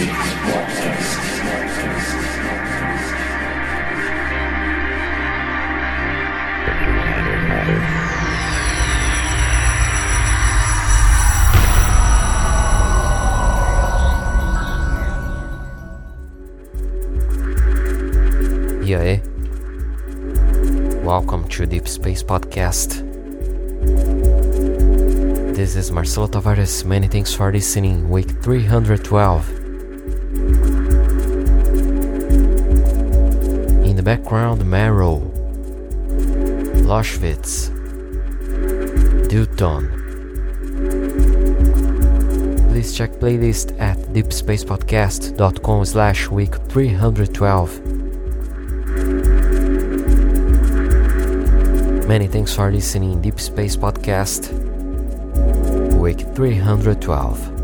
E? Eh? Welcome to Deep Space Podcast. This is Marcelo Tavares. Many thanks for listening. Week 312. Background, Marrow, Loschwitz, Dutton. Please check playlist at deepspacepodcast.com slash week 312. Many thanks for listening Deep Space Podcast, week 312.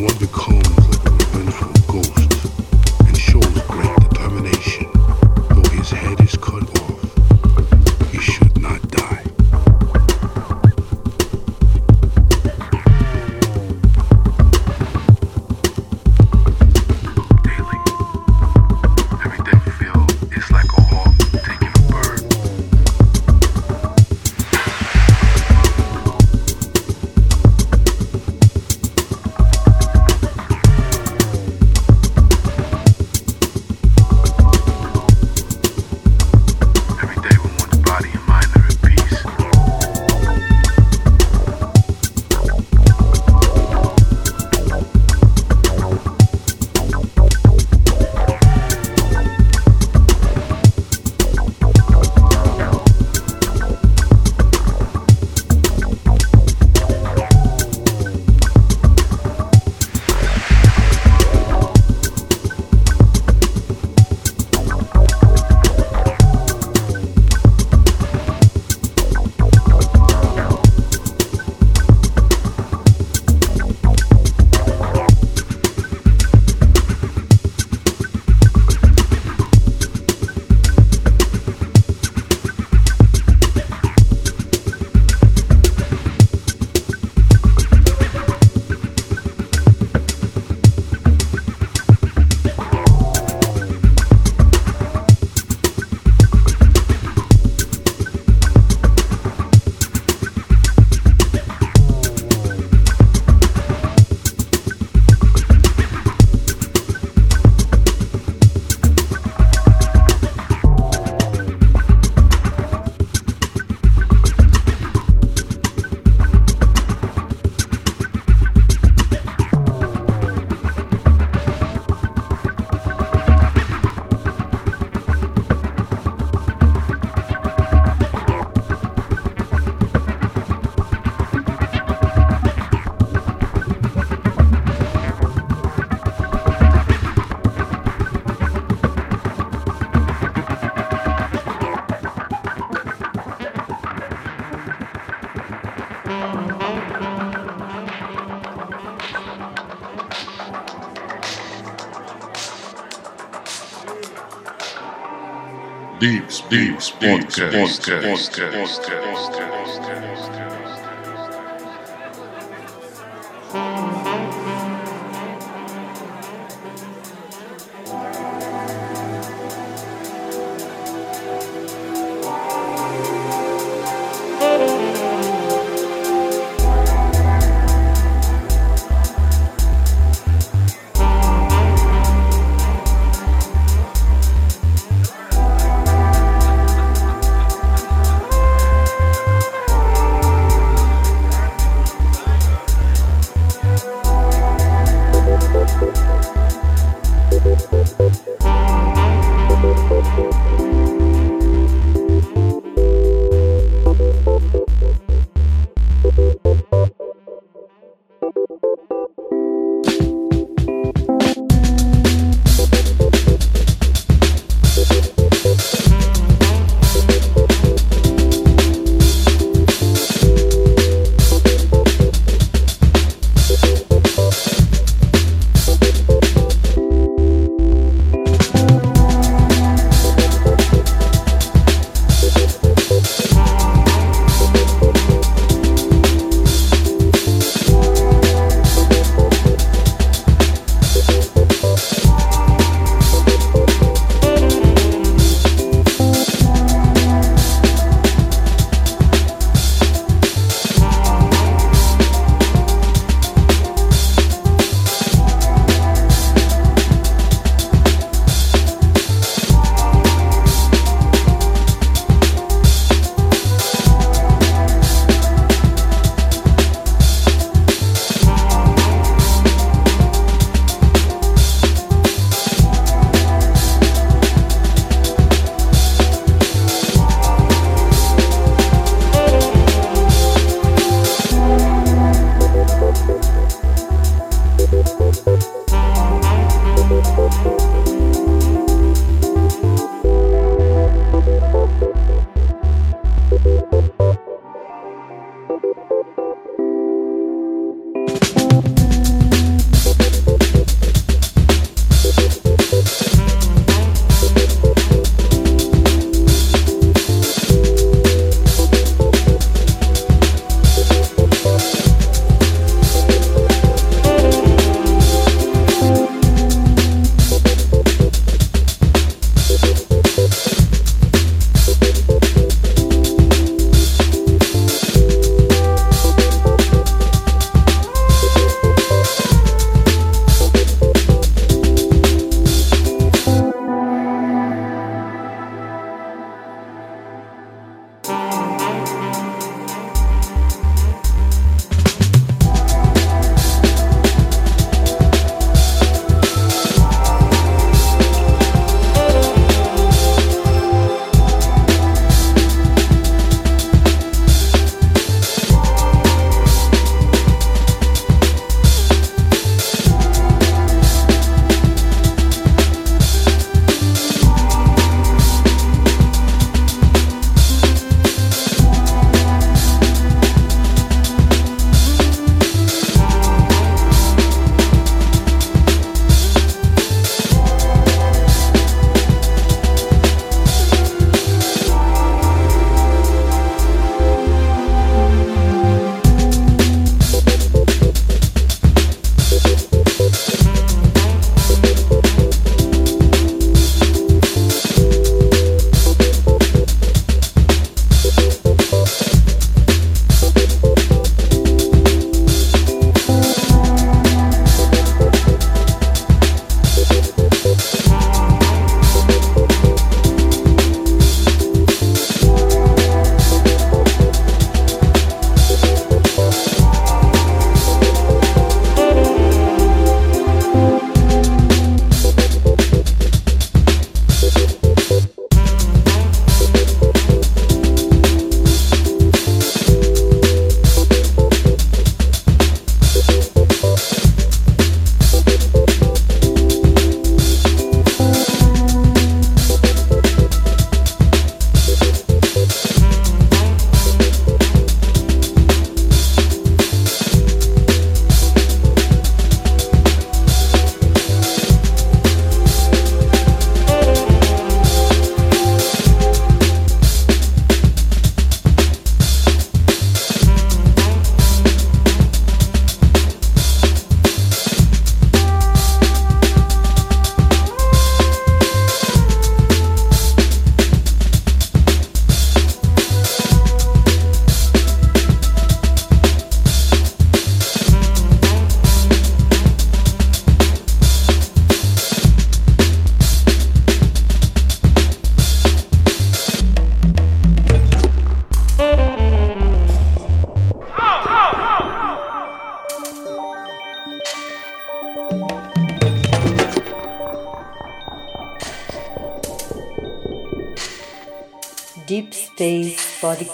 want to call. Deep Space Podcast. Podcast. Podcast. Deep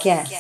Podcast.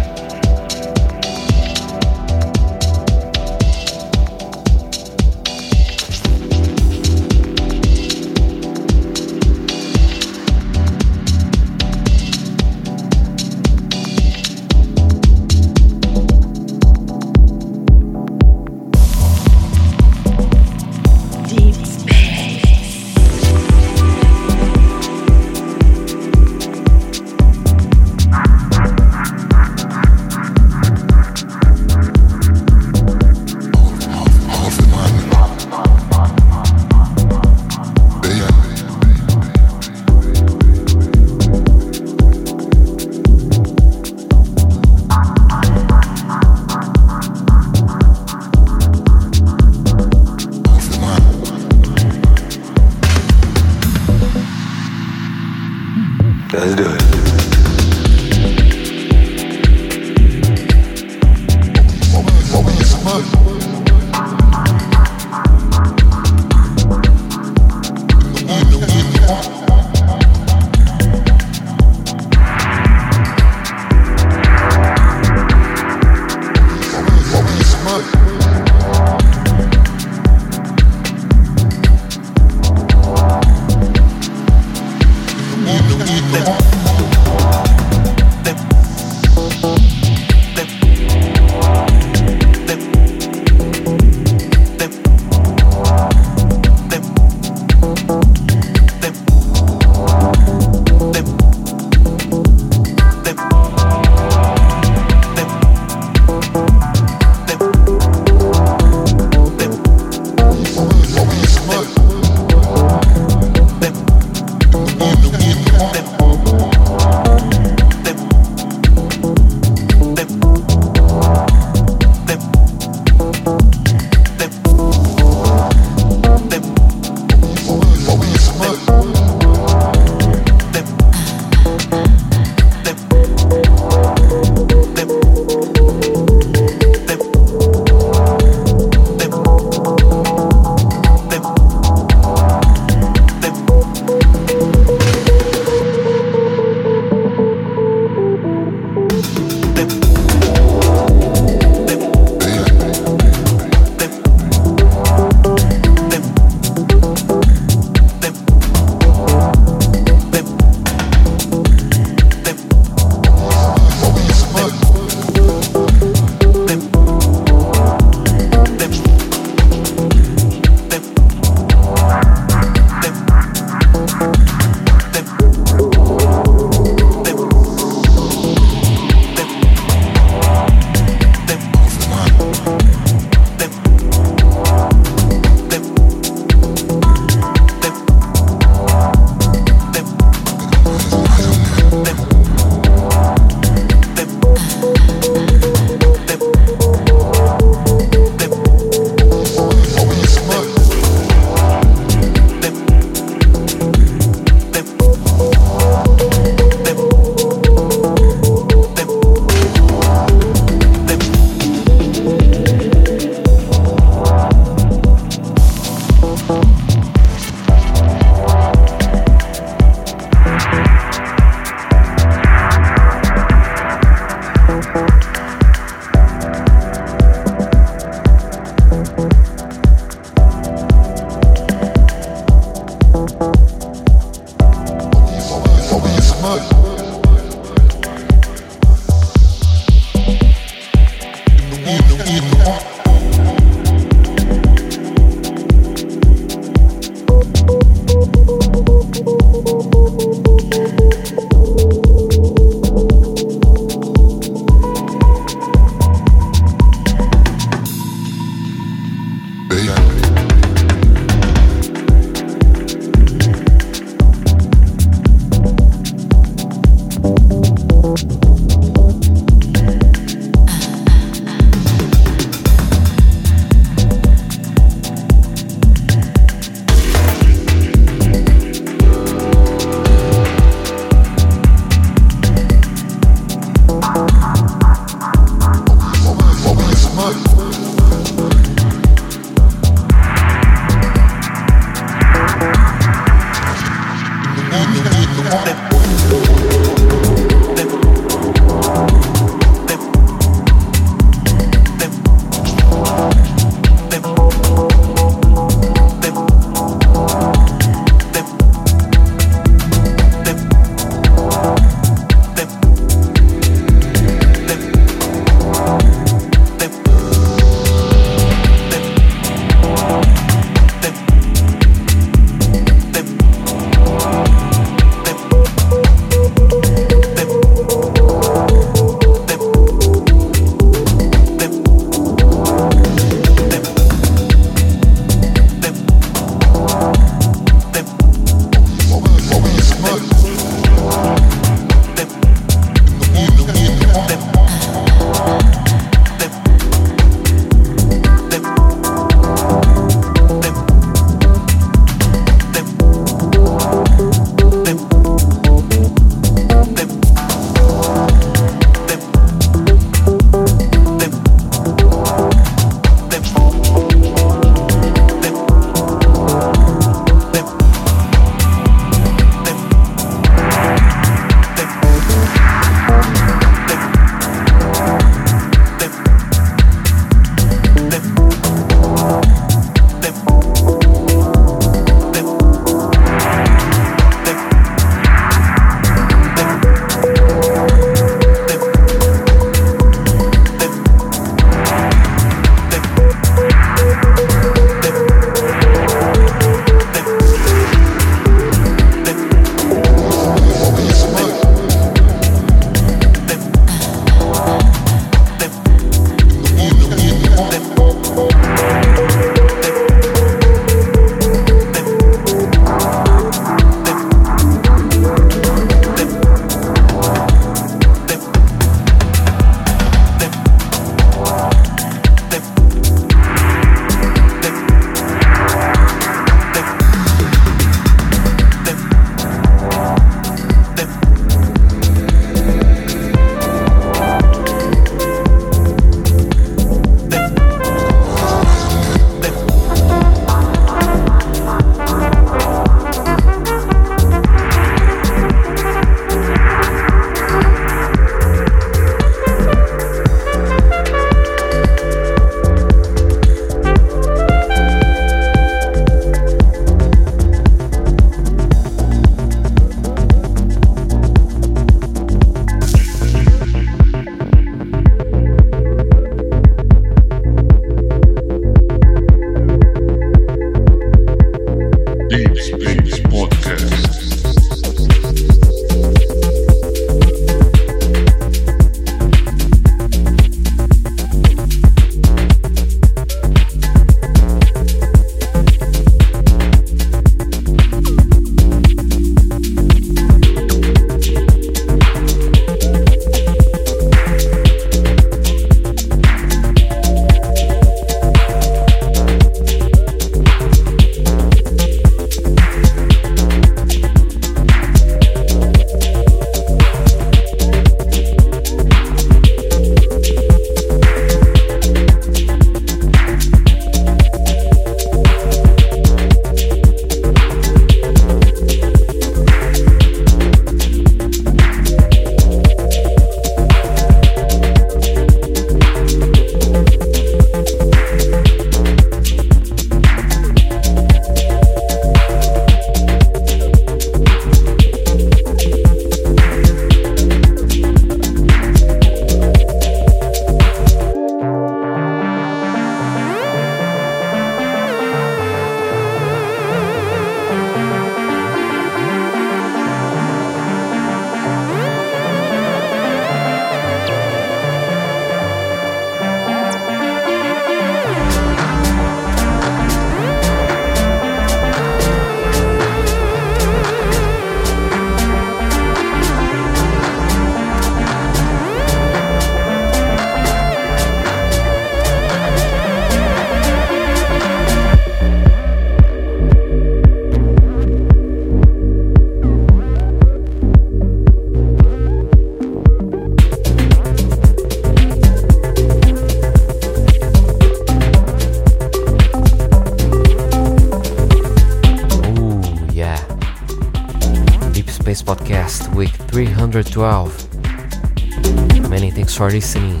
312. Many thanks for listening.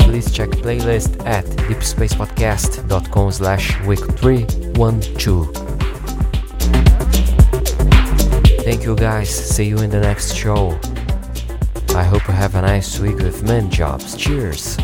Please check playlist at deepspacepodcast.com slash week 312. Thank you guys, see you in the next show. I hope you have a nice week with men jobs. Cheers!